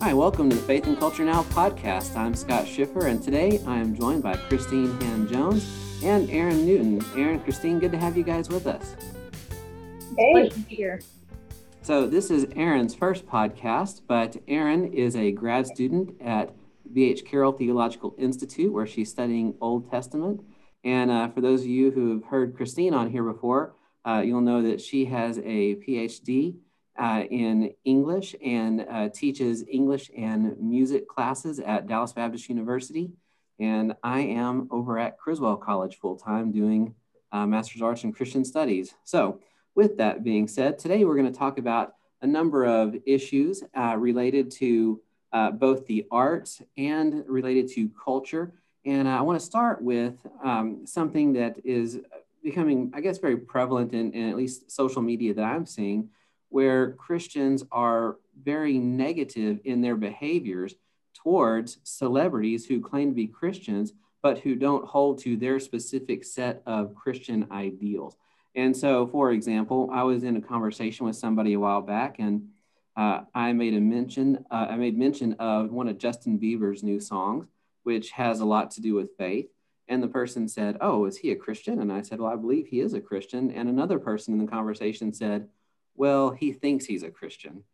Hi, welcome to the Faith and Culture Now podcast. I'm Scott Schiffer, and today I am joined by Christine Han Jones and Aaron Newton. Aaron, Christine, good to have you guys with us. Hey, here. So, this is Aaron's first podcast, but Aaron is a grad student at B.H. Carroll Theological Institute, where she's studying Old Testament. And uh, for those of you who have heard Christine on here before, uh, you'll know that she has a PhD uh, in English and uh, teaches English and music classes at Dallas Baptist University. And I am over at Criswell College full time doing uh, Master's Arts in Christian Studies. So, with that being said, today we're going to talk about a number of issues uh, related to uh, both the arts and related to culture. And I want to start with um, something that is becoming, I guess, very prevalent in, in at least social media that I'm seeing, where Christians are very negative in their behaviors towards celebrities who claim to be Christians, but who don't hold to their specific set of Christian ideals. And so, for example, I was in a conversation with somebody a while back, and uh, I made a mention. Uh, I made mention of one of Justin Bieber's new songs, which has a lot to do with faith. And the person said, "Oh, is he a Christian?" And I said, "Well, I believe he is a Christian." And another person in the conversation said, well, he thinks he's a Christian.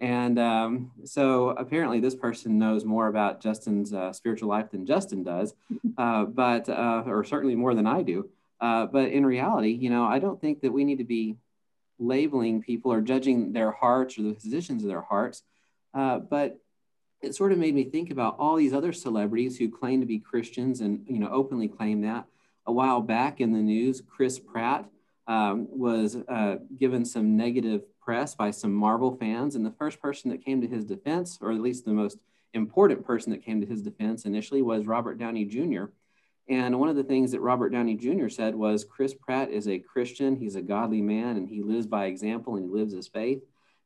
And um, so apparently, this person knows more about Justin's uh, spiritual life than Justin does, uh, but uh, or certainly more than I do. Uh, but in reality, you know, I don't think that we need to be labeling people or judging their hearts or the positions of their hearts. Uh, but it sort of made me think about all these other celebrities who claim to be Christians and you know openly claim that. A while back in the news, Chris Pratt um, was uh, given some negative press by some Marvel fans. And the first person that came to his defense, or at least the most important person that came to his defense initially, was Robert Downey Jr. And one of the things that Robert Downey Jr. said was Chris Pratt is a Christian, he's a godly man, and he lives by example and he lives his faith.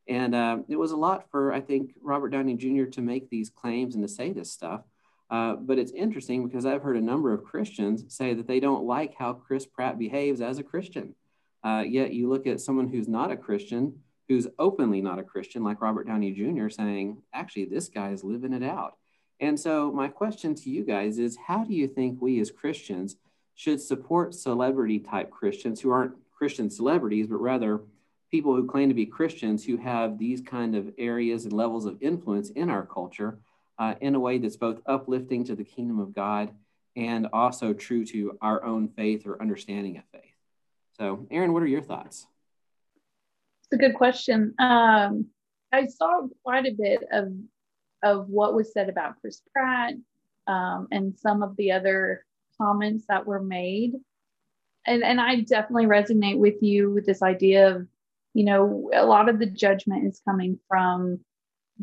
And uh, it was a lot for, I think, Robert Downey Jr. to make these claims and to say this stuff. Uh, but it's interesting because I've heard a number of Christians say that they don't like how Chris Pratt behaves as a Christian. Uh, yet you look at someone who's not a Christian, who's openly not a Christian, like Robert Downey Jr., saying, actually, this guy is living it out. And so, my question to you guys is how do you think we as Christians should support celebrity type Christians who aren't Christian celebrities, but rather people who claim to be Christians who have these kind of areas and levels of influence in our culture uh, in a way that's both uplifting to the kingdom of God and also true to our own faith or understanding of faith? So, Aaron, what are your thoughts? It's a good question. Um, I saw quite a bit of of what was said about Chris Pratt um, and some of the other comments that were made, and and I definitely resonate with you with this idea of, you know, a lot of the judgment is coming from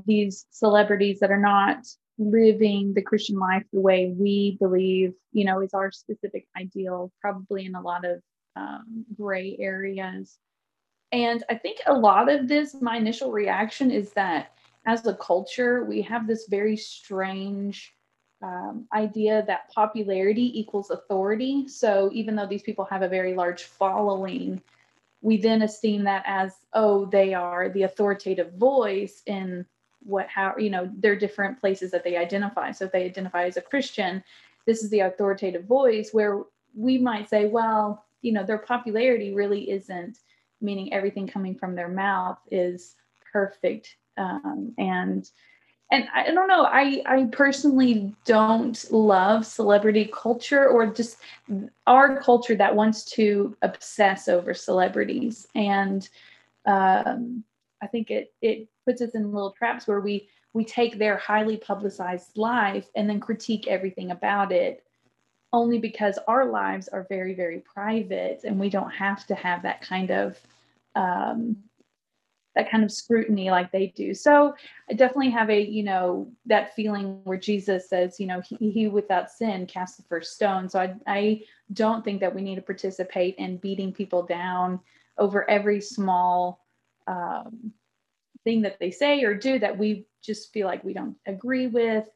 these celebrities that are not living the Christian life the way we believe, you know, is our specific ideal, probably in a lot of um, gray areas. And I think a lot of this, my initial reaction is that as a culture, we have this very strange um, idea that popularity equals authority. So even though these people have a very large following, we then esteem that as, oh, they are the authoritative voice in what, how, you know, their different places that they identify. So if they identify as a Christian, this is the authoritative voice where we might say, well, you know their popularity really isn't meaning everything coming from their mouth is perfect um, and and I don't know. I I personally don't love celebrity culture or just our culture that wants to obsess over celebrities, and um, I think it it puts us in little traps where we we take their highly publicized life and then critique everything about it only because our lives are very, very private and we don't have to have that kind of um, that kind of scrutiny like they do. So I definitely have a, you know, that feeling where Jesus says, you know, he, he without sin cast the first stone. So I, I don't think that we need to participate in beating people down over every small um, thing that they say or do that we just feel like we don't agree with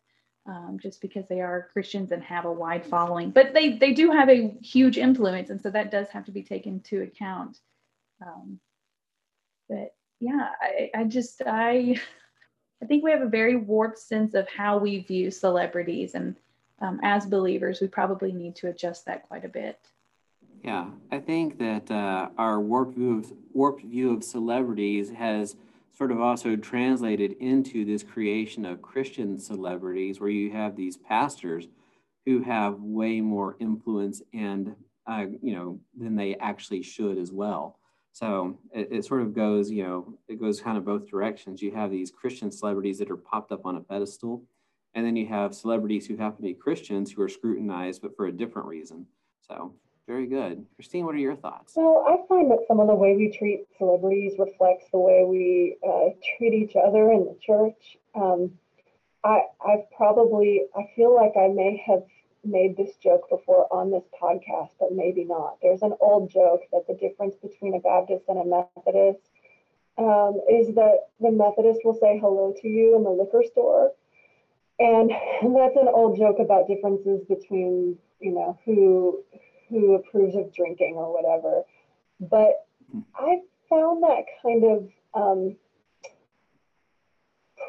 um, just because they are Christians and have a wide following. But they they do have a huge influence, and so that does have to be taken into account. Um, but yeah, I, I just I I think we have a very warped sense of how we view celebrities, and um, as believers, we probably need to adjust that quite a bit. Yeah, I think that uh, our warped view of warped view of celebrities has sort of also translated into this creation of Christian celebrities, where you have these pastors who have way more influence and uh, you know than they actually should as well. So it, it, sort of goes, you know, it goes kind of both directions. You have these Christian celebrities that are popped up on a pedestal, and then you have celebrities who happen to be Christians who are scrutinized, but for a different reason. So very good. Christine, what are your thoughts? Well, I find that some of the way we treat celebrities reflects the way we uh, treat each other in the church. Um, I, I've probably, I feel like I may have made this joke before on this podcast, but maybe not. There's an old joke that the difference between a Baptist and a Methodist um, is that the Methodist will say hello to you in the liquor store. And that's an old joke about differences between, you know, who who approves of drinking or whatever. But I found that kind of um,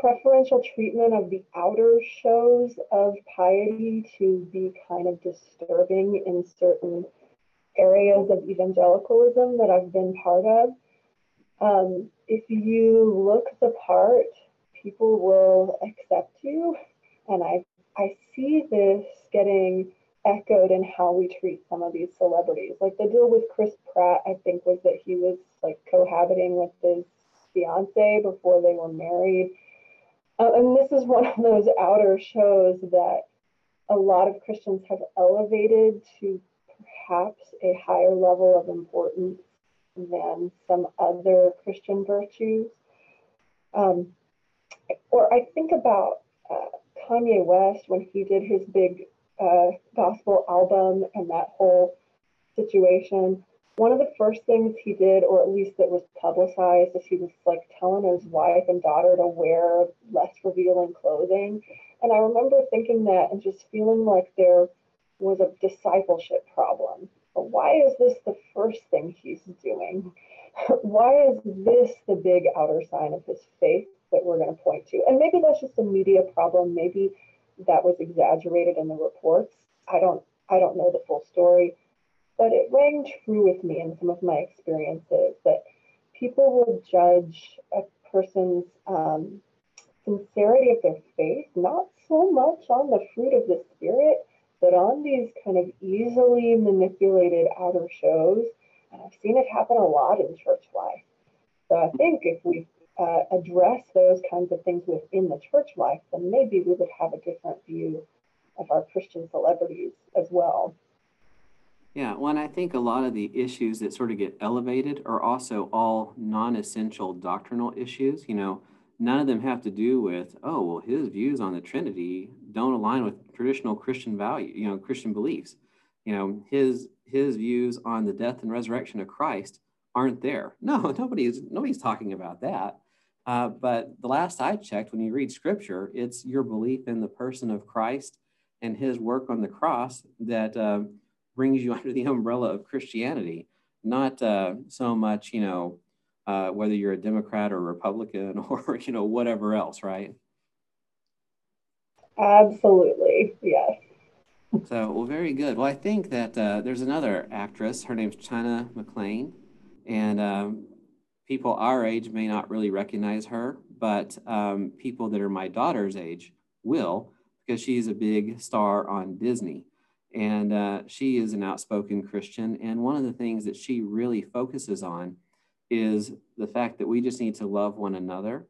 preferential treatment of the outer shows of piety to be kind of disturbing in certain areas of evangelicalism that I've been part of. Um, if you look the part, people will accept you. And I, I see this getting echoed in how we treat some of these celebrities. Like the deal with Chris Pratt, I think, was that he was like cohabiting with his fiance before they were married. Uh, and this is one of those outer shows that a lot of Christians have elevated to perhaps a higher level of importance than some other Christian virtues. Um, or I think about uh, Kanye West when he did his big uh, gospel album and that whole situation one of the first things he did, or at least that was publicized, is he was like telling his wife and daughter to wear less revealing clothing. And I remember thinking that and just feeling like there was a discipleship problem. But why is this the first thing he's doing? why is this the big outer sign of his faith that we're going to point to? And maybe that's just a media problem. Maybe that was exaggerated in the reports. I don't I don't know the full story but it rang true with me in some of my experiences that people will judge a person's um, sincerity of their faith not so much on the fruit of the spirit, but on these kind of easily manipulated outer shows. And I've seen it happen a lot in church life. So I think if we uh, address those kinds of things within the church life, then maybe we would have a different view of our Christian celebrities as well. Yeah, well, I think a lot of the issues that sort of get elevated are also all non-essential doctrinal issues. You know, none of them have to do with, oh, well, his views on the Trinity don't align with traditional Christian value, you know, Christian beliefs. You know, his his views on the death and resurrection of Christ aren't there. No, nobody's nobody's talking about that. Uh, but the last I checked, when you read Scripture, it's your belief in the person of Christ and His work on the cross that. Uh, brings you under the umbrella of Christianity, not uh, so much, you know, uh, whether you're a Democrat or Republican or, you know, whatever else, right? Absolutely, yes. So, well, very good. Well, I think that uh, there's another actress. Her name's China McClain, and um, people our age may not really recognize her, but um, people that are my daughter's age will, because she's a big star on Disney. And uh, she is an outspoken Christian. And one of the things that she really focuses on is the fact that we just need to love one another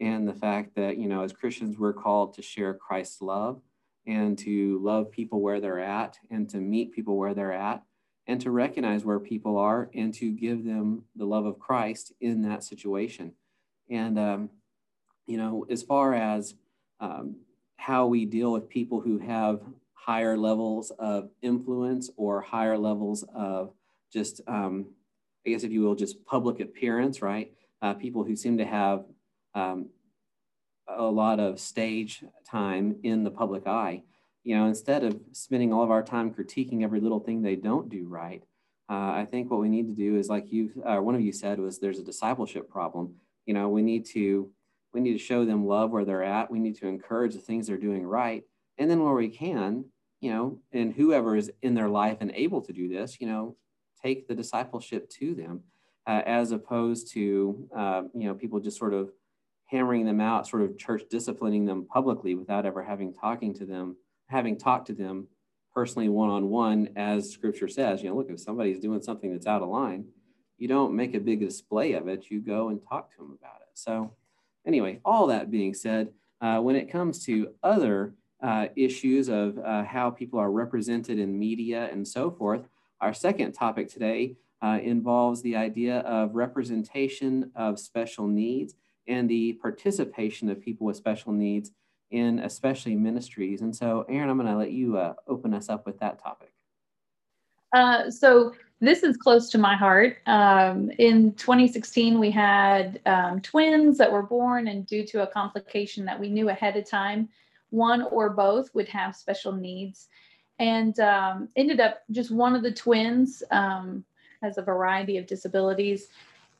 and the fact that, you know, as Christians, we're called to share Christ's love and to love people where they're at and to meet people where they're at and to recognize where people are and to give them the love of Christ in that situation. And, um, you know, as far as um, how we deal with people who have higher levels of influence or higher levels of just, um, I guess, if you will, just public appearance, right? Uh, people who seem to have um, a lot of stage time in the public eye. You know, instead of spending all of our time critiquing every little thing they don't do right, uh, I think what we need to do is, like you, uh, one of you said, was there's a discipleship problem. You know, we need to we need to show them love where they're at. We need to encourage the things they're doing right, and then where we can, you know, and whoever is in their life and able to do this, you know, take the discipleship to them, uh, as opposed to uh, you know people just sort of hammering them out, sort of church disciplining them publicly without ever having talking to them, having talked to them personally one on one, as Scripture says. You know, look if somebody's doing something that's out of line, you don't make a big display of it. You go and talk to them about it. So, anyway, all that being said, uh, when it comes to other uh, issues of uh, how people are represented in media and so forth, our second topic today uh, involves the idea of representation of special needs and the participation of people with special needs in especially ministries. And so, Aaron, I'm going to let you uh, open us up with that topic. So, this is close to my heart. Um, in 2016, we had um, twins that were born, and due to a complication that we knew ahead of time, one or both would have special needs and um, ended up just one of the twins um, has a variety of disabilities.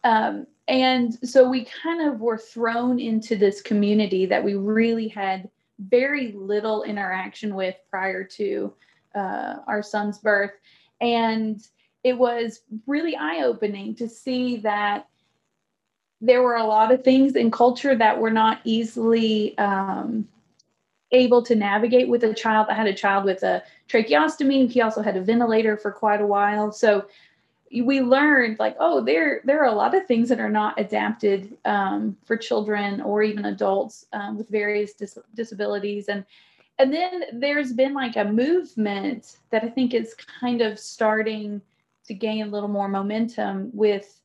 Um, and so we kind of were thrown into this community that we really had very little interaction with prior to uh, our son's birth. And it was really eye opening to see that there were a lot of things in culture that were not easily um, able to navigate with a child. I had a child with a tracheostomy. He also had a ventilator for quite a while. So we learned like, oh, there there are a lot of things that are not adapted um, for children or even adults um, with various dis- disabilities. And and then there's been like a movement that I think is kind of starting to gain a little more momentum with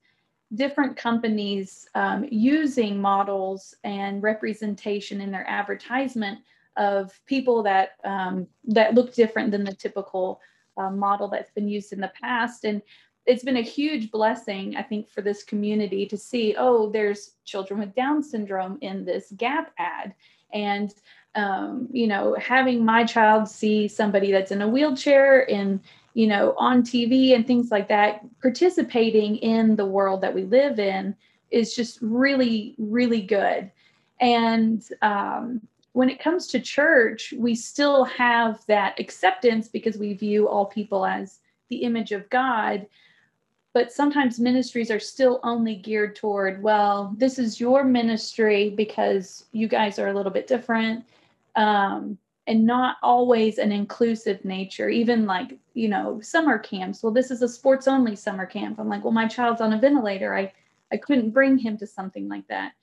different companies um, using models and representation in their advertisement of people that um, that look different than the typical uh, model that's been used in the past. And it's been a huge blessing i think for this community to see oh there's children with down syndrome in this gap ad. And um, you know having my child see somebody that's in a wheelchair in you know on tv and things like that participating in the world that we live in is just really really good. And um, when it comes to church, we still have that acceptance because we view all people as the image of God. But sometimes ministries are still only geared toward, well, this is your ministry because you guys are a little bit different. Um, and not always an inclusive nature, even like, you know, summer camps. Well, this is a sports only summer camp. I'm like, well, my child's on a ventilator. I, I couldn't bring him to something like that.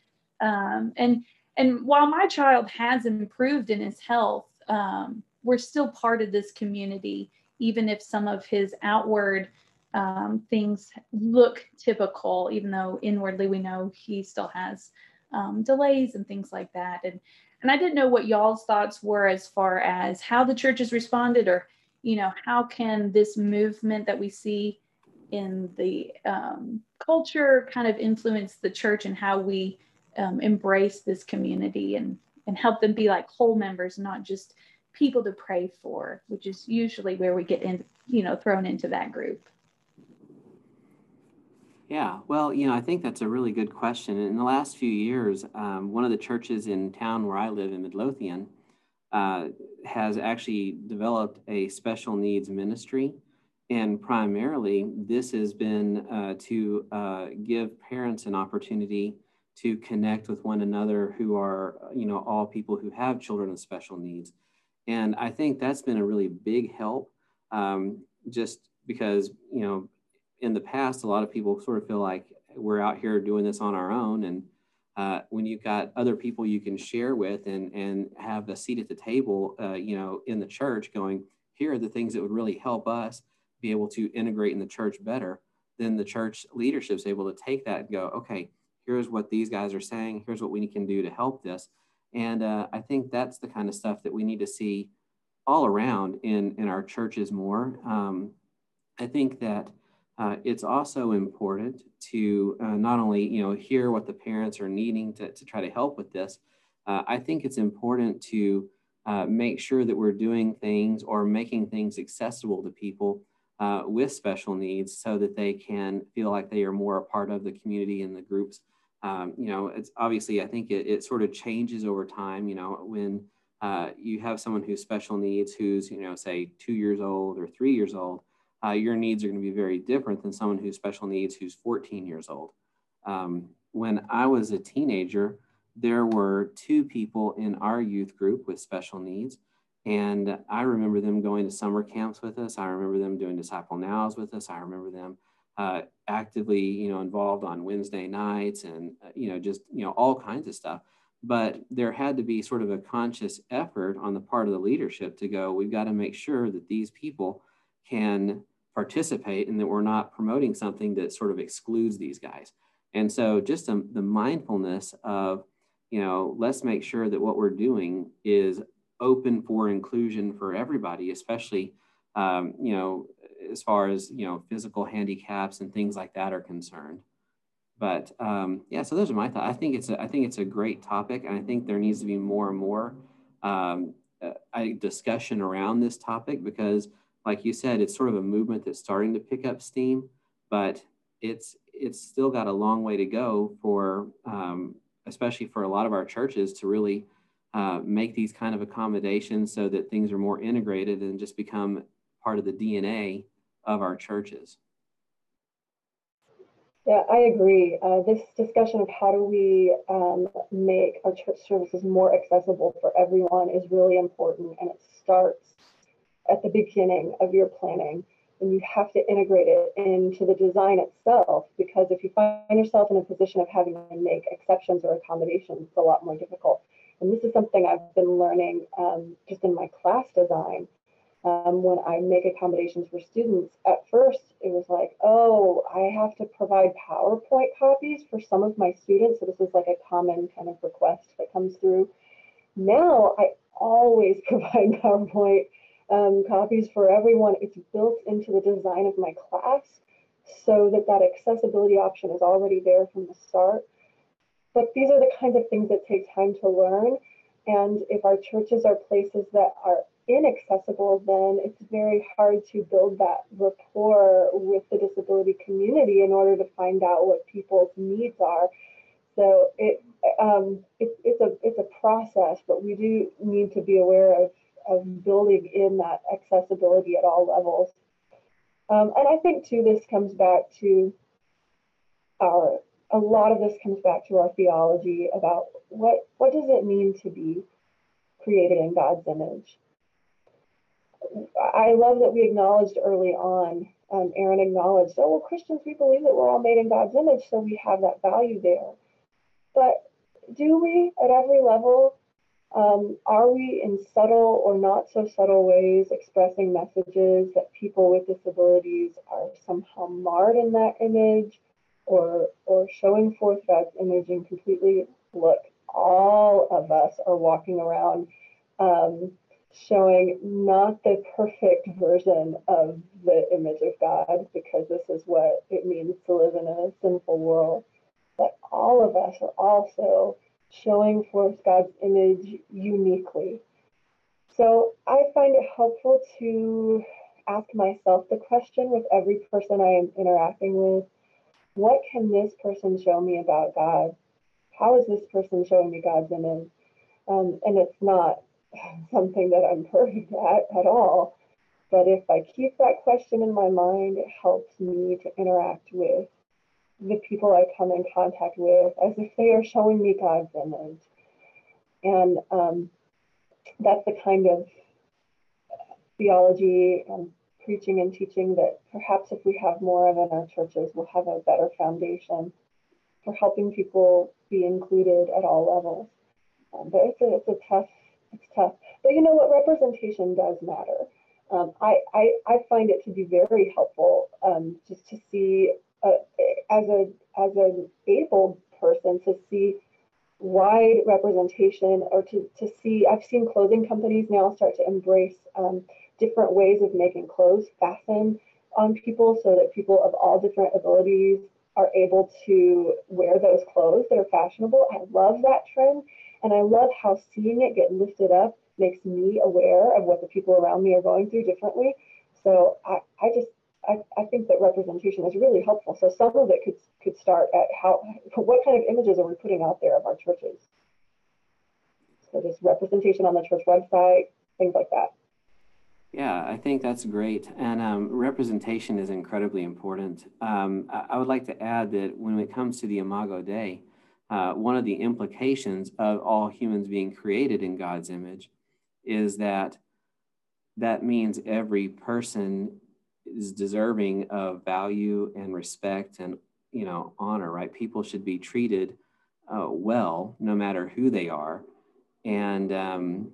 Um, and and while my child has improved in his health, um, we're still part of this community, even if some of his outward um, things look typical, even though inwardly we know he still has um, delays and things like that. And and I didn't know what y'all's thoughts were as far as how the church has responded, or you know, how can this movement that we see in the um, culture kind of influence the church and how we um, embrace this community and and help them be like whole members, not just people to pray for, which is usually where we get in, you know, thrown into that group. Yeah, well, you know, I think that's a really good question. In the last few years, um, one of the churches in town where I live in Midlothian uh, has actually developed a special needs ministry. And primarily, this has been uh, to uh, give parents an opportunity to connect with one another who are, you know, all people who have children with special needs. And I think that's been a really big help um, just because, you know, in the past, a lot of people sort of feel like we're out here doing this on our own. And uh, when you've got other people you can share with and, and have a seat at the table, uh, you know, in the church going, here are the things that would really help us be able to integrate in the church better, then the church leadership is able to take that and go, okay, here's what these guys are saying, here's what we can do to help this. And uh, I think that's the kind of stuff that we need to see all around in, in our churches more. Um, I think that uh, it's also important to uh, not only you know hear what the parents are needing to, to try to help with this, uh, I think it's important to uh, make sure that we're doing things or making things accessible to people uh, with special needs so that they can feel like they are more a part of the community and the groups. Um, you know, it's obviously, I think it, it sort of changes over time. You know, when uh, you have someone who's special needs, who's, you know, say two years old or three years old, uh, your needs are going to be very different than someone who's special needs who's 14 years old. Um, when I was a teenager, there were two people in our youth group with special needs. And I remember them going to summer camps with us. I remember them doing Disciple Nows with us. I remember them uh, actively, you know, involved on Wednesday nights and, uh, you know, just, you know, all kinds of stuff. But there had to be sort of a conscious effort on the part of the leadership to go, we've got to make sure that these people can participate and that we're not promoting something that sort of excludes these guys. And so just um, the mindfulness of, you know, let's make sure that what we're doing is open for inclusion for everybody, especially, um, you know, as far as, you know, physical handicaps and things like that are concerned. But um, yeah, so those are my thoughts. I think it's a, I think it's a great topic, and I think there needs to be more and more um, a discussion around this topic because, like you said, it's sort of a movement that's starting to pick up steam, but it's it's still got a long way to go for, um, especially for a lot of our churches to really uh, make these kind of accommodations so that things are more integrated and just become part of the DNA of our churches. Yeah, I agree. Uh, this discussion of how do we um, make our church services more accessible for everyone is really important, and it starts at the beginning of your planning and you have to integrate it into the design itself because if you find yourself in a position of having to make exceptions or accommodations, it's a lot more difficult. And this is something I've been learning um, just in my class design. Um, when I make accommodations for students, at first it was like, oh, I have to provide PowerPoint copies for some of my students. So this is like a common kind of request that comes through. Now I always provide PowerPoint um, copies for everyone. It's built into the design of my class so that that accessibility option is already there from the start. But these are the kinds of things that take time to learn. And if our churches are places that are inaccessible, then it's very hard to build that rapport with the disability community in order to find out what people's needs are. So it, um, it, it's a it's a process, but we do need to be aware of of building in that accessibility at all levels. Um, and I think too, this comes back to our, a lot of this comes back to our theology about what, what does it mean to be created in God's image? I love that we acknowledged early on, um, Aaron acknowledged, oh, well, Christians, we believe that we're all made in God's image, so we have that value there. But do we at every level um, are we in subtle or not so subtle ways expressing messages that people with disabilities are somehow marred in that image or, or showing forth God's image and completely look, all of us are walking around um, showing not the perfect version of the image of God because this is what it means to live in a sinful world. But all of us are also showing forth God's image uniquely. So I find it helpful to ask myself the question with every person I am interacting with what can this person show me about God? How is this person showing me God's image? Um, and it's not something that I'm perfect at at all. But if I keep that question in my mind, it helps me to interact with the people I come in contact with as if they are showing me God's image. And um, that's the kind of theology and preaching and teaching that perhaps if we have more of in our churches, we'll have a better foundation for helping people be included at all levels. Um, but it's a, it's a tough, it's tough. But you know what? Representation does matter. Um, I, I, I find it to be very helpful um, just to see uh, as a as an able person to see wide representation or to, to see i've seen clothing companies now start to embrace um, different ways of making clothes fasten on people so that people of all different abilities are able to wear those clothes that are fashionable i love that trend And I love how seeing it get lifted up makes me aware of what the people around me are going through differently. So I, I just I, I think that representation is really helpful. So some of it could could start at how what kind of images are we putting out there of our churches? So just representation on the church website, things like that. Yeah, I think that's great. And um, representation is incredibly important. Um, I, I, would like to add that when it comes to the Imago Dei, uh, one of the implications of all humans being created in God's image is that that means every person is deserving of value and respect and you know honor right? People should be treated uh, well no matter who they are. And um,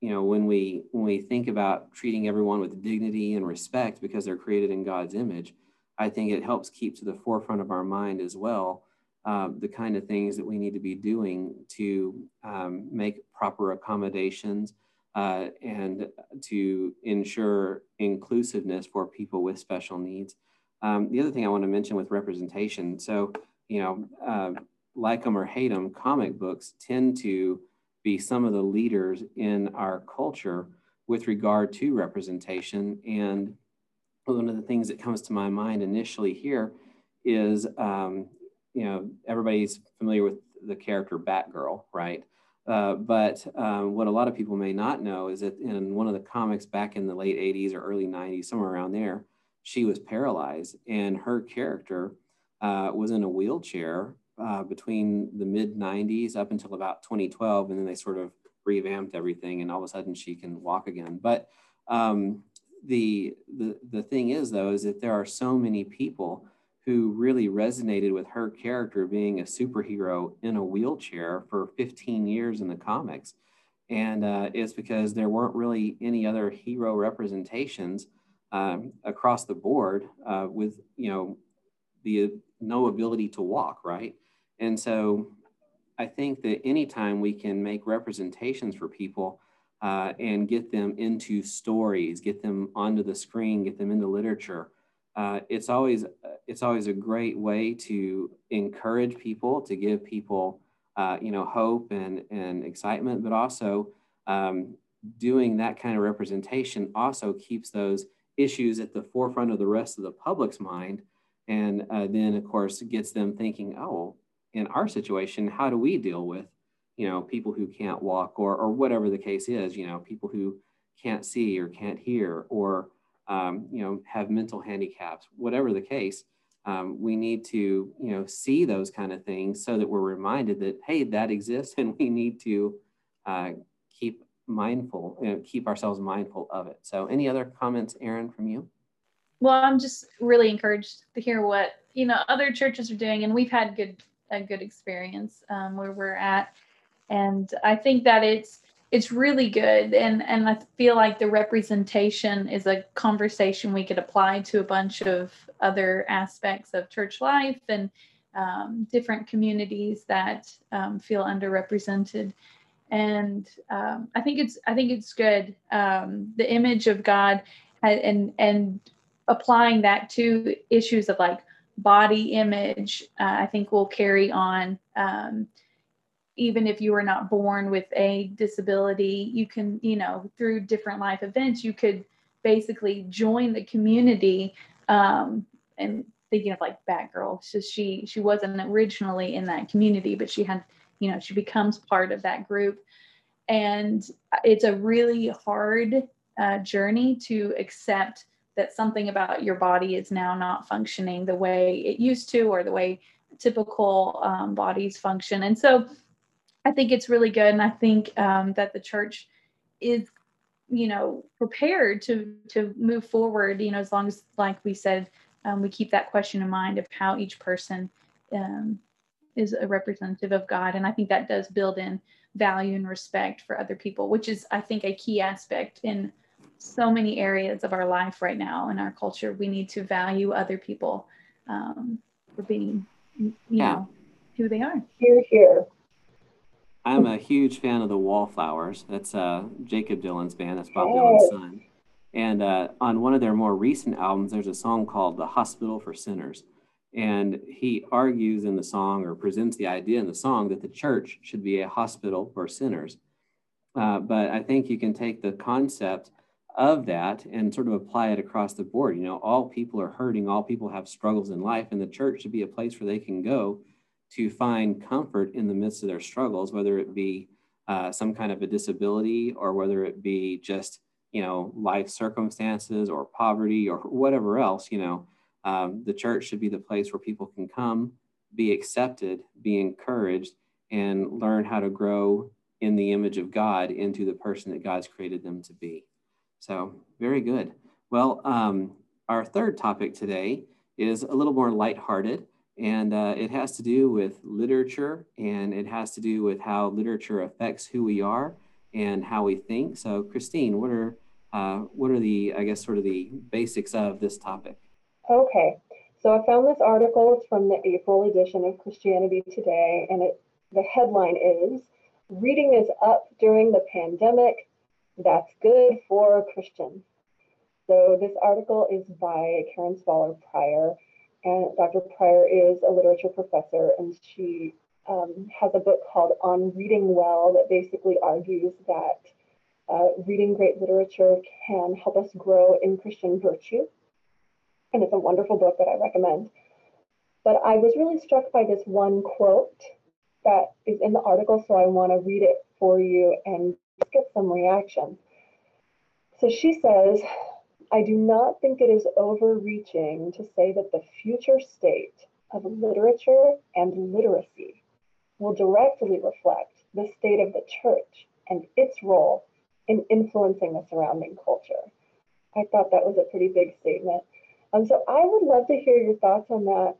you know when we when we think about treating everyone with dignity and respect because they're created in god's image i think it helps keep to the forefront of our mind as well um, the kind of things that we need to be doing to um, make proper accommodations uh, and to ensure inclusiveness for people with special needs. Um, the other thing I want to mention with representation, so, you know, uh, like them or hate them, comic books tend to be some of the leaders in our culture with regard to representation. And one of the things that comes to my mind initially here is, um, you know, everybody's familiar with the character Batgirl, right? Uh, but um, what a lot of people may not know is that in one of the comics back in the late 80s or early 90s, somewhere around there, she was paralyzed and her character uh, was in a wheelchair uh, between the mid 90s up until about 2012. And then they sort of revamped everything and all of a sudden she can walk again. But um, the, the, the thing is, though, is that there are so many people who really resonated with her character being a superhero in a wheelchair for 15 years in the comics. And uh, it's because there weren't really any other hero representations um, across the board uh, with, you know, the no ability to walk, right? And so I think that anytime we can make representations for people uh, and get them into stories, get them onto the screen, get them into literature, uh, it's always it's always a great way to encourage people to give people uh, you know hope and and excitement but also um, doing that kind of representation also keeps those issues at the forefront of the rest of the public's mind. And uh, then of course gets them thinking oh in our situation how do we deal with you know people who can't walk or or whatever the case is you know people who can't see or can't hear or um, you know, have mental handicaps, whatever the case, um, we need to, you know, see those kind of things so that we're reminded that, hey, that exists and we need to uh, keep mindful, you know, keep ourselves mindful of it. So any other comments, Erin, from you? Well, I'm just really encouraged to hear what, you know, other churches are doing and we've had good, a good experience um, where we're at. And I think that it's, it's really good. And and i feel like the representation is a conversation we could apply to a bunch of other aspects of church life and um, different communities that um, feel underrepresented. And um, i think it's i think it's good. Um, the image of god and and applying that to issues of like body image uh, i think will carry on um, even if you were not born with a disability, you can, you know, through different life events, you could basically join the community. Um, and thinking of like Batgirl, so she she wasn't originally in that community, but she had, you know, she becomes part of that group, and it's a really hard uh, journey to accept that something about your body is now not functioning the way it used to or the way typical um, bodies function, and so I think it's really good, and I think um, that the church is, you know, prepared to to move forward. You know, as long as, like we said, um, we keep that question in mind of how each person um, is a representative of God, and I think that does build in value and respect for other people, which is, I think, a key aspect in so many areas of our life right now in our culture. We need to value other people um, for being, you yeah. know, who they are. Here, here. I'm a huge fan of the Wallflowers. That's uh, Jakob Dylan's band. That's Bob Dylan's son. And uh, on one of their more recent albums, there's a song called "The Hospital for Sinners," And he argues in the song or presents the idea in the song that the church should be a hospital for sinners. Uh, but I think you can take the concept of that and sort of apply it across the board. You know, all people are hurting, all people have struggles in life, and the church should be a place where they can go to find comfort in the midst of their struggles, whether it be uh, some kind of a disability or whether it be just, you know, life circumstances or poverty or whatever else, you know, um, the church should be the place where people can come, be accepted, be encouraged, and learn how to grow in the image of God into the person that God's created them to be. So, very good. Well, um, our third topic today is a little more lighthearted, and uh, it has to do with literature and it has to do with how literature affects who we are and how we think. So, Christine, what are uh, what are the, I guess, sort of the basics of this topic? Okay, so I found this article. It's from the April edition of Christianity Today, and it the headline is "Reading is up during the pandemic that's good for Christians. So this article is by Karen Swallow Prior, and Dr. Prior is a literature professor, and she um, has a book called On Reading Well that basically argues that uh, reading great literature can help us grow in Christian virtue. And it's a wonderful book that I recommend. But I was really struck by this one quote that is in the article, so I want to read it for you and get some reaction. So she says, I do not think it is overreaching to say that the future state of literature and literacy will directly reflect the state of the church and its role in influencing the surrounding culture. I thought that was a pretty big statement. Um, so I would love to hear your thoughts on that.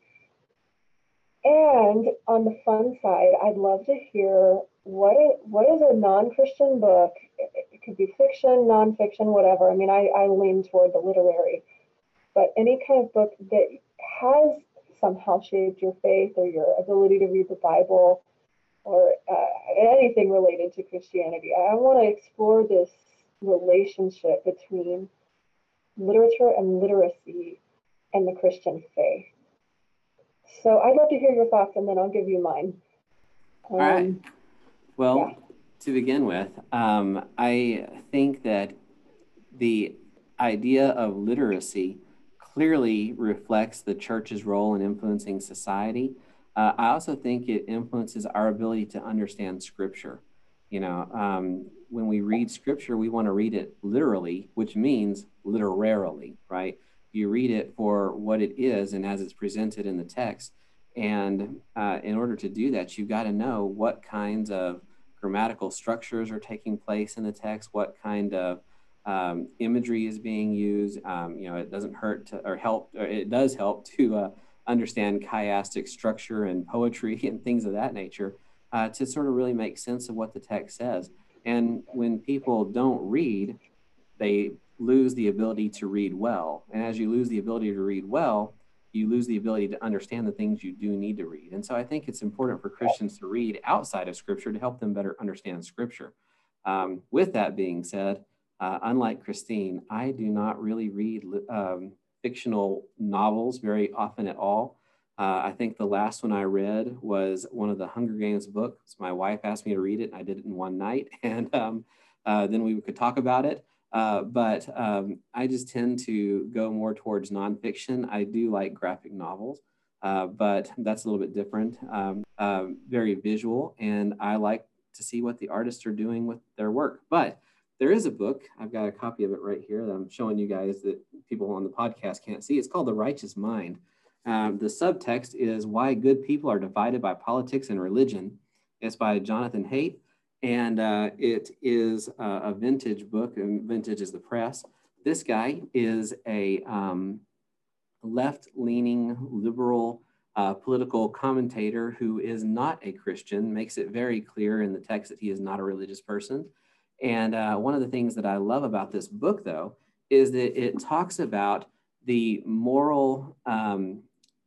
And on the fun side, I'd love to hear what is, what is a non-Christian book? Could be fiction, non-fiction, whatever. I mean, I, I lean toward the literary, but any kind of book that has somehow shaped your faith or your ability to read the Bible or uh, anything related to Christianity. I want to explore this relationship between literature and literacy and the Christian faith. So I'd love to hear your thoughts and then I'll give you mine. Um, All right. Um, well, yeah. To begin with, um, I think that the idea of literacy clearly reflects the church's role in influencing society. Uh, I also think it influences our ability to understand Scripture. You know, um, when we read Scripture, we want to read it literally, which means literarily, right? You read it for what it is and as it's presented in the text. And uh, in order to do that, you've got to know what kinds of grammatical structures are taking place in the text, what kind of um, imagery is being used. Um, you know, it doesn't hurt to, or help, or it does help to uh, understand chiastic structure and poetry and things of that nature uh, to sort of really make sense of what the text says. And when people don't read, they lose the ability to read well. And as you lose the ability to read well, you lose the ability to understand the things you do need to read. And so I think it's important for Christians to read outside of Scripture to help them better understand Scripture. Um, with that being said, uh, unlike Christine, I do not really read um, fictional novels very often at all. Uh, I think the last one I read was one of the Hunger Games books. My wife asked me to read it, and I did it in one night, and um, uh, then we could talk about it. Uh, but um, I just tend to go more towards nonfiction. I do like graphic novels, uh, but that's a little bit different, um, uh, very visual, and I like to see what the artists are doing with their work. But there is a book, I've got a copy of it right here that I'm showing you guys that people on the podcast can't see. It's called The Righteous Mind. Um, the subtext is Why Good People Are Divided by Politics and Religion. It's by Jonathan Haidt and uh, it is a, vintage book, and vintage is the press. This guy is a um, left-leaning liberal uh, political commentator who is not a Christian, makes it very clear in the text that he is not a religious person. And uh, one of the things that I love about this book, though, is that it talks about the moral, um,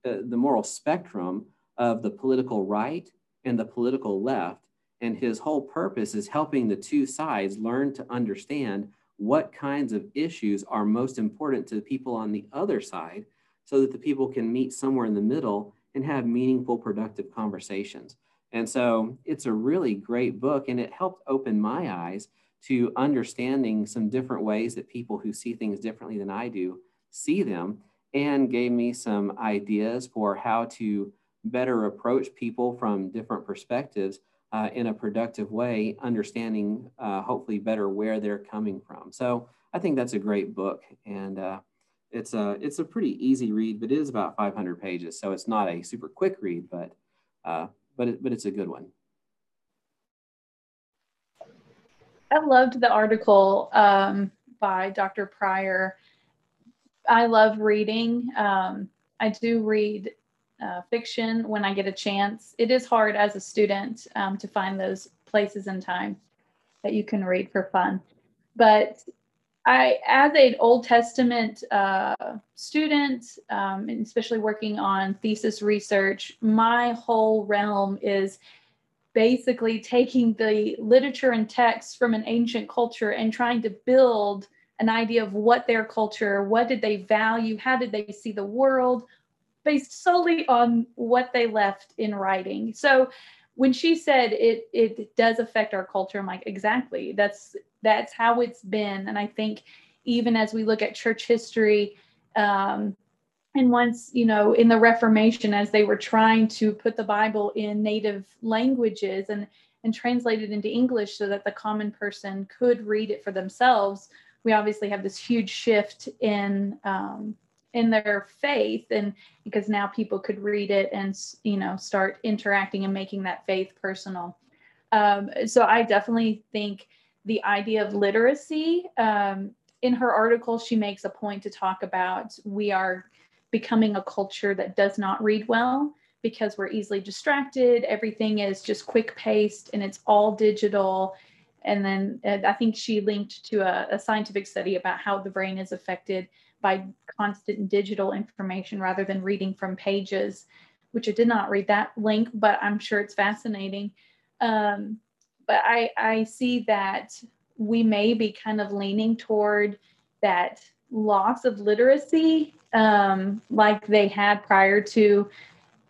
uh, the moral spectrum of the political right and the political left and his whole purpose is helping the two sides learn to understand what kinds of issues are most important to the people on the other side so that the people can meet somewhere in the middle and have meaningful, productive conversations. And so it's a really great book, and it helped open my eyes to understanding some different ways that people who see things differently than I do see them, and gave me some ideas for how to better approach people from different perspectives uh, in a productive way, understanding uh, hopefully better where they're coming from. So I think that's a great book, and uh, it's a it's a pretty easy read, but it is about 500 pages, so it's not a super quick read, but uh, but it, but it's a good one. I loved the article um, by Dr. Prior. I love reading. Um, I do read uh, fiction when I get a chance. It is hard as a student um, to find those places and time that you can read for fun. But I, as an Old Testament uh, student, um, and especially working on thesis research, my whole realm is basically taking the literature and text from an ancient culture and trying to build an idea of what their culture, what did they value, how did they see the world, based solely on what they left in writing. So when she said it it does affect our culture, I'm like, exactly. That's that's how it's been. And I think even as we look at church history, um, and once you know in the reformation as they were trying to put the bible in native languages and and translate it into english so that the common person could read it for themselves we obviously have this huge shift in um, in their faith and because now people could read it and you know start interacting and making that faith personal. Um, so i definitely think the idea of literacy um, in her article she makes a point to talk about we are becoming a culture that does not read well because we're easily distracted everything is just quick paced and it's all digital. And then i think she linked to a, a scientific study about how the brain is affected by constant digital information rather than reading from pages, which I did not read that link, but I'm sure it's fascinating. Um, but I, I see that we may be kind of leaning toward that loss of literacy um, like they had prior to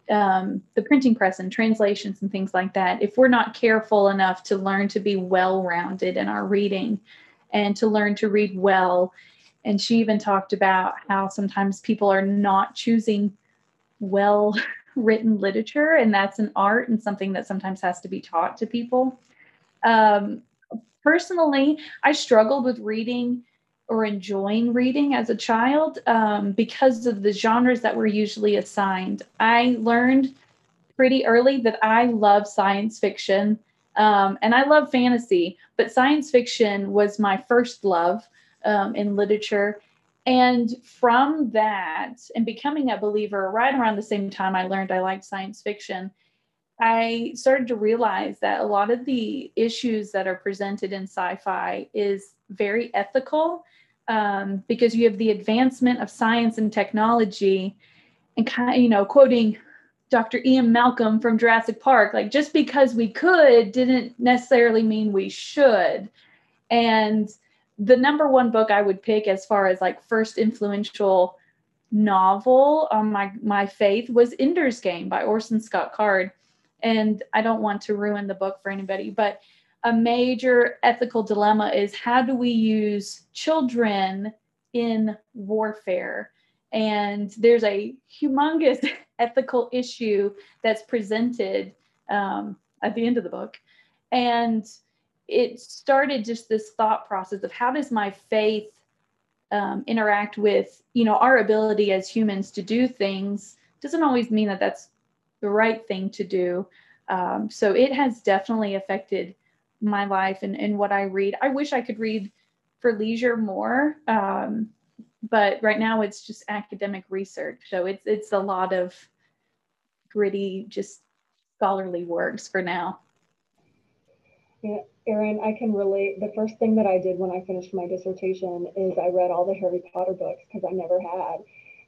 um, the printing press and translations and things like that. If we're not careful enough to learn to be well rounded in our reading and to learn to read well and she even talked about how sometimes people are not choosing well written literature, and that's an art and something that sometimes has to be taught to people. Um, personally, I struggled with reading or enjoying reading as a child um, because of the genres that were usually assigned. I learned pretty early that I love science fiction um, and I love fantasy, but science fiction was my first love um, in literature. And from that, and becoming a believer right around the same time I learned I liked science fiction, I started to realize that a lot of the issues that are presented in sci fi is very ethical um, because you have the advancement of science and technology. And kind of, you know, quoting Dr. Ian Malcolm from Jurassic Park, like just because we could didn't necessarily mean we should. And the number one book I would pick as far as like first influential novel on my my faith was Ender's Game by Orson Scott Card. And I don't want to ruin the book for anybody, but a major ethical dilemma is how do we use children in warfare? And there's a humongous ethical issue that's presented um, at the end of the book. And it started just this thought process of how does my faith um, interact with you know our ability as humans to do things doesn't always mean that that's the right thing to do. Um, so it has definitely affected my life and, and what i read. I wish i could read for leisure more um, but right now it's just academic research. So it's it's a lot of gritty just scholarly works for now Erin, I can relate. The first thing that I did when I finished my dissertation is I read all the Harry Potter books because I never had.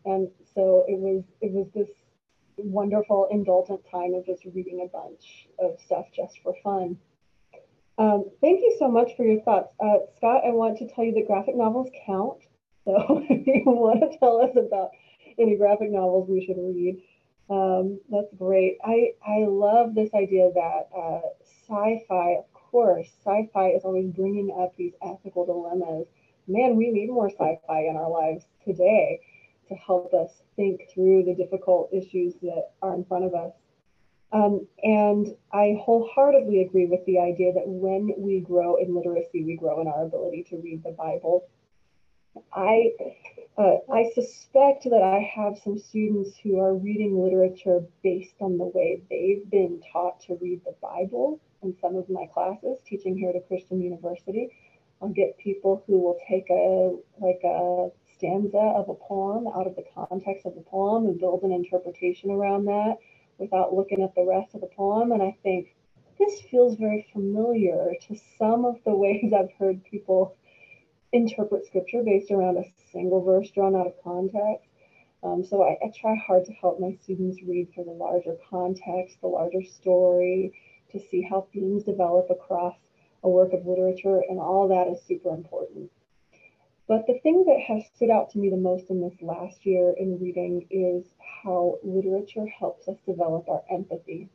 And so it was it was this wonderful indulgent time of just reading a bunch of stuff just for fun. Um, thank you so much for your thoughts. Uh, Scott, I want to tell you that graphic novels count. So if you want to tell us about any graphic novels we should read. Um, that's great. I, I love this idea that uh, sci-fi, of course, sci-fi is always bringing up these ethical dilemmas. Man, we need more sci-fi in our lives today to help us think through the difficult issues that are in front of us. Um, and I wholeheartedly agree with the idea that when we grow in literacy, we grow in our ability to read the Bible. I, uh, I suspect that I have some students who are reading literature based on the way they've been taught to read the Bible in some of my classes, teaching here at a Christian university. I'll get people who will take a like a stanza of a poem out of the context of the poem and build an interpretation around that without looking at the rest of the poem. And I think this feels very familiar to some of the ways I've heard people interpret scripture based around a single verse drawn out of context. Um, so I, I, try hard to help my students read for the larger context, the larger story, to see how themes develop across a work of literature, and all that is super important. But the thing that has stood out to me the most in this last year in reading is how literature helps us develop our empathy.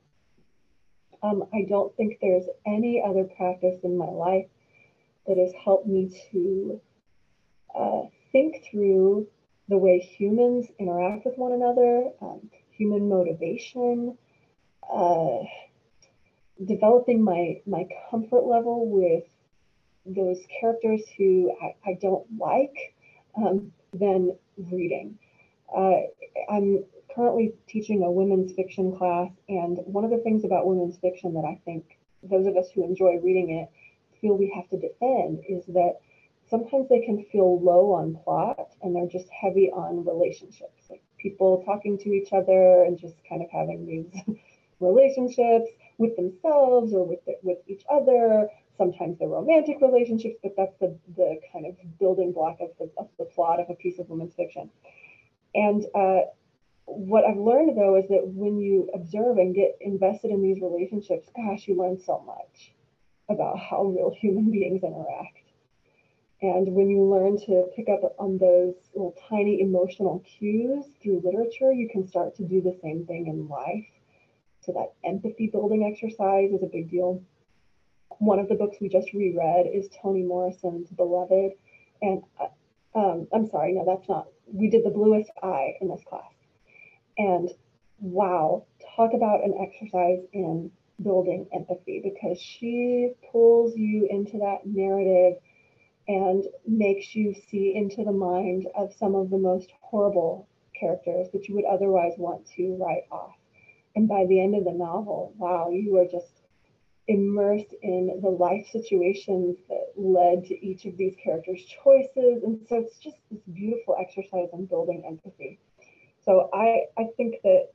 Um, I don't think there's any other practice in my life that has helped me to uh, think through the way humans interact with one another, um, human motivation, uh, developing my my comfort level with those characters who I, I don't like um, than reading. Uh, I'm currently teaching a women's fiction class, and one of the things about women's fiction that I think those of us who enjoy reading it feel we have to defend is that sometimes they can feel low on plot and they're just heavy on relationships, like people talking to each other and just kind of having these relationships with themselves or with the, with each other sometimes they're romantic relationships, but that's the, the kind of building block of the, of the plot of a piece of women's fiction. And uh, what I've learned though is that when you observe and get invested in these relationships, gosh, you learn so much about how real human beings interact. And when you learn to pick up on those little tiny emotional cues through literature, you can start to do the same thing in life. So that empathy building exercise is a big deal one of the books we just reread is Toni Morrison's Beloved. And uh, um, I'm sorry, no, that's not. We did The Bluest Eye in this class. And wow, talk about an exercise in building empathy because she pulls you into that narrative and makes you see into the mind of some of the most horrible characters that you would otherwise want to write off. And by the end of the novel, wow, you are just immersed in the life situations that led to each of these characters' choices. And so it's just this beautiful exercise in building empathy. So I, I think that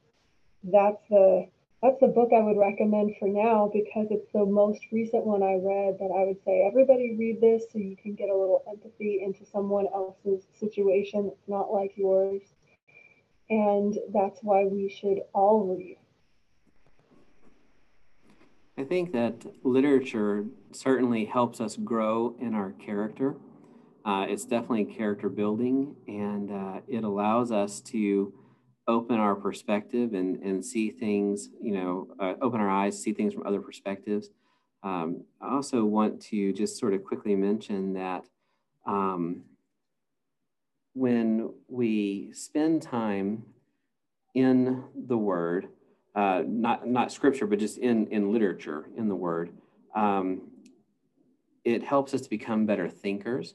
that's the that's the book I would recommend for now because it's the most recent one I read that I would say everybody read this so you can get a little empathy into someone else's situation that's not like yours. And that's why we should all read I think that literature certainly helps us grow in our character. Uh, it's definitely character building, and uh, it allows us to open our perspective and, and see things, you know, uh, open our eyes, see things from other perspectives. Um, I also want to just sort of quickly mention that um, when we spend time in the Word, uh, not not scripture, but just in in literature, in the Word. Um, it helps us to become better thinkers,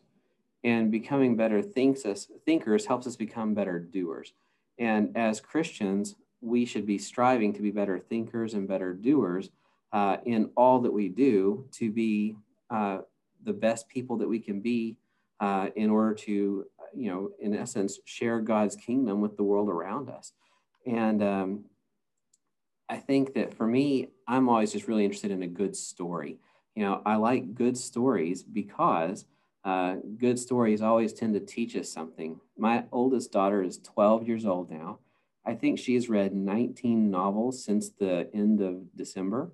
and becoming better thinks us thinkers helps us become better doers. And as Christians, we should be striving to be better thinkers and better doers uh, in all that we do to be uh, the best people that we can be uh, in order to, you know, in essence, share God's kingdom with the world around us. And um, I think that for me, I'm always just really interested in a good story. You know, I like good stories because uh, good stories always tend to teach us something. My oldest daughter is 12 years old now. I think she's read 19 novels since the end of December.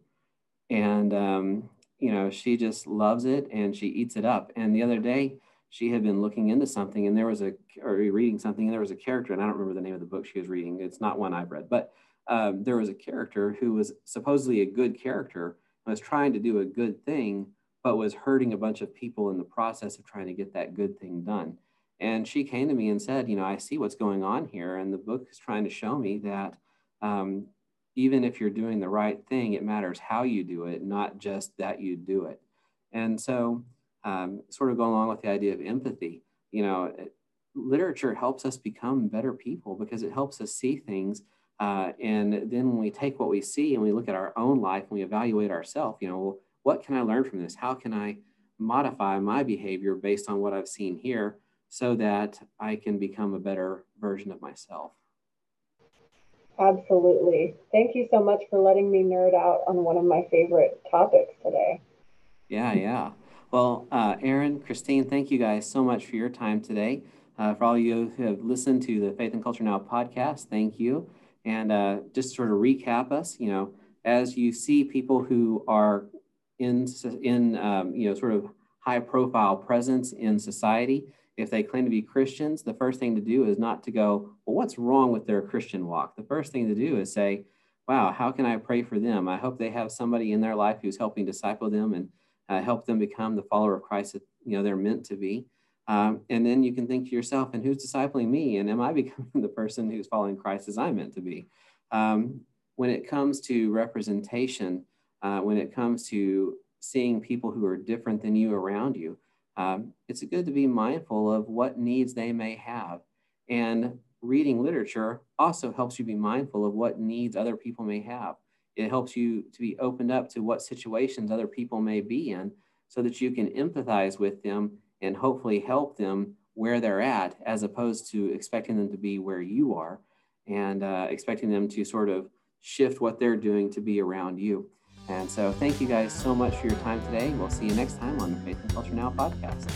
And, um, you know, she just loves it and she eats it up. And the other day, she had been looking into something and there was a or reading something and there was a character and i don't remember the name of the book she was reading it's not one i've read but um, there was a character who was supposedly a good character was trying to do a good thing but was hurting a bunch of people in the process of trying to get that good thing done and she came to me and said you know i see what's going on here and the book is trying to show me that um, even if you're doing the right thing it matters how you do it not just that you do it and so um, sort of go along with the idea of empathy. You know, literature helps us become better people because it helps us see things. Uh, and then when we take what we see and we look at our own life and we evaluate ourselves, you know, well, what can I learn from this? How can I modify my behavior based on what I've seen here so that I can become a better version of myself? Absolutely. Thank you so much for letting me nerd out on one of my favorite topics today. Yeah, yeah. Well, uh, Aaron, Christine, thank you guys so much for your time today. Uh, for all you who have listened to the Faith and Culture Now podcast, thank you. And uh, just sort of recap us, you know, as you see people who are in, in um, you know, sort of high profile presence in society, if they claim to be Christians, the first thing to do is not to go, well, what's wrong with their Christian walk? The first thing to do is say, wow, how can I pray for them? I hope they have somebody in their life who's helping disciple them and uh, help them become the follower of Christ that you know they're meant to be. Um, and then you can think to yourself, and who's discipling me? And am I becoming the person who's following Christ as I'm meant to be? Um, when it comes to representation, uh, when it comes to seeing people who are different than you around you, um, it's good to be mindful of what needs they may have. And reading literature also helps you be mindful of what needs other people may have it helps you to be opened up to what situations other people may be in so that you can empathize with them and hopefully help them where they're at as opposed to expecting them to be where you are and uh, expecting them to sort of shift what they're doing to be around you. And so, thank you guys so much for your time today. We'll see you next time on the Faith and Culture Now podcast.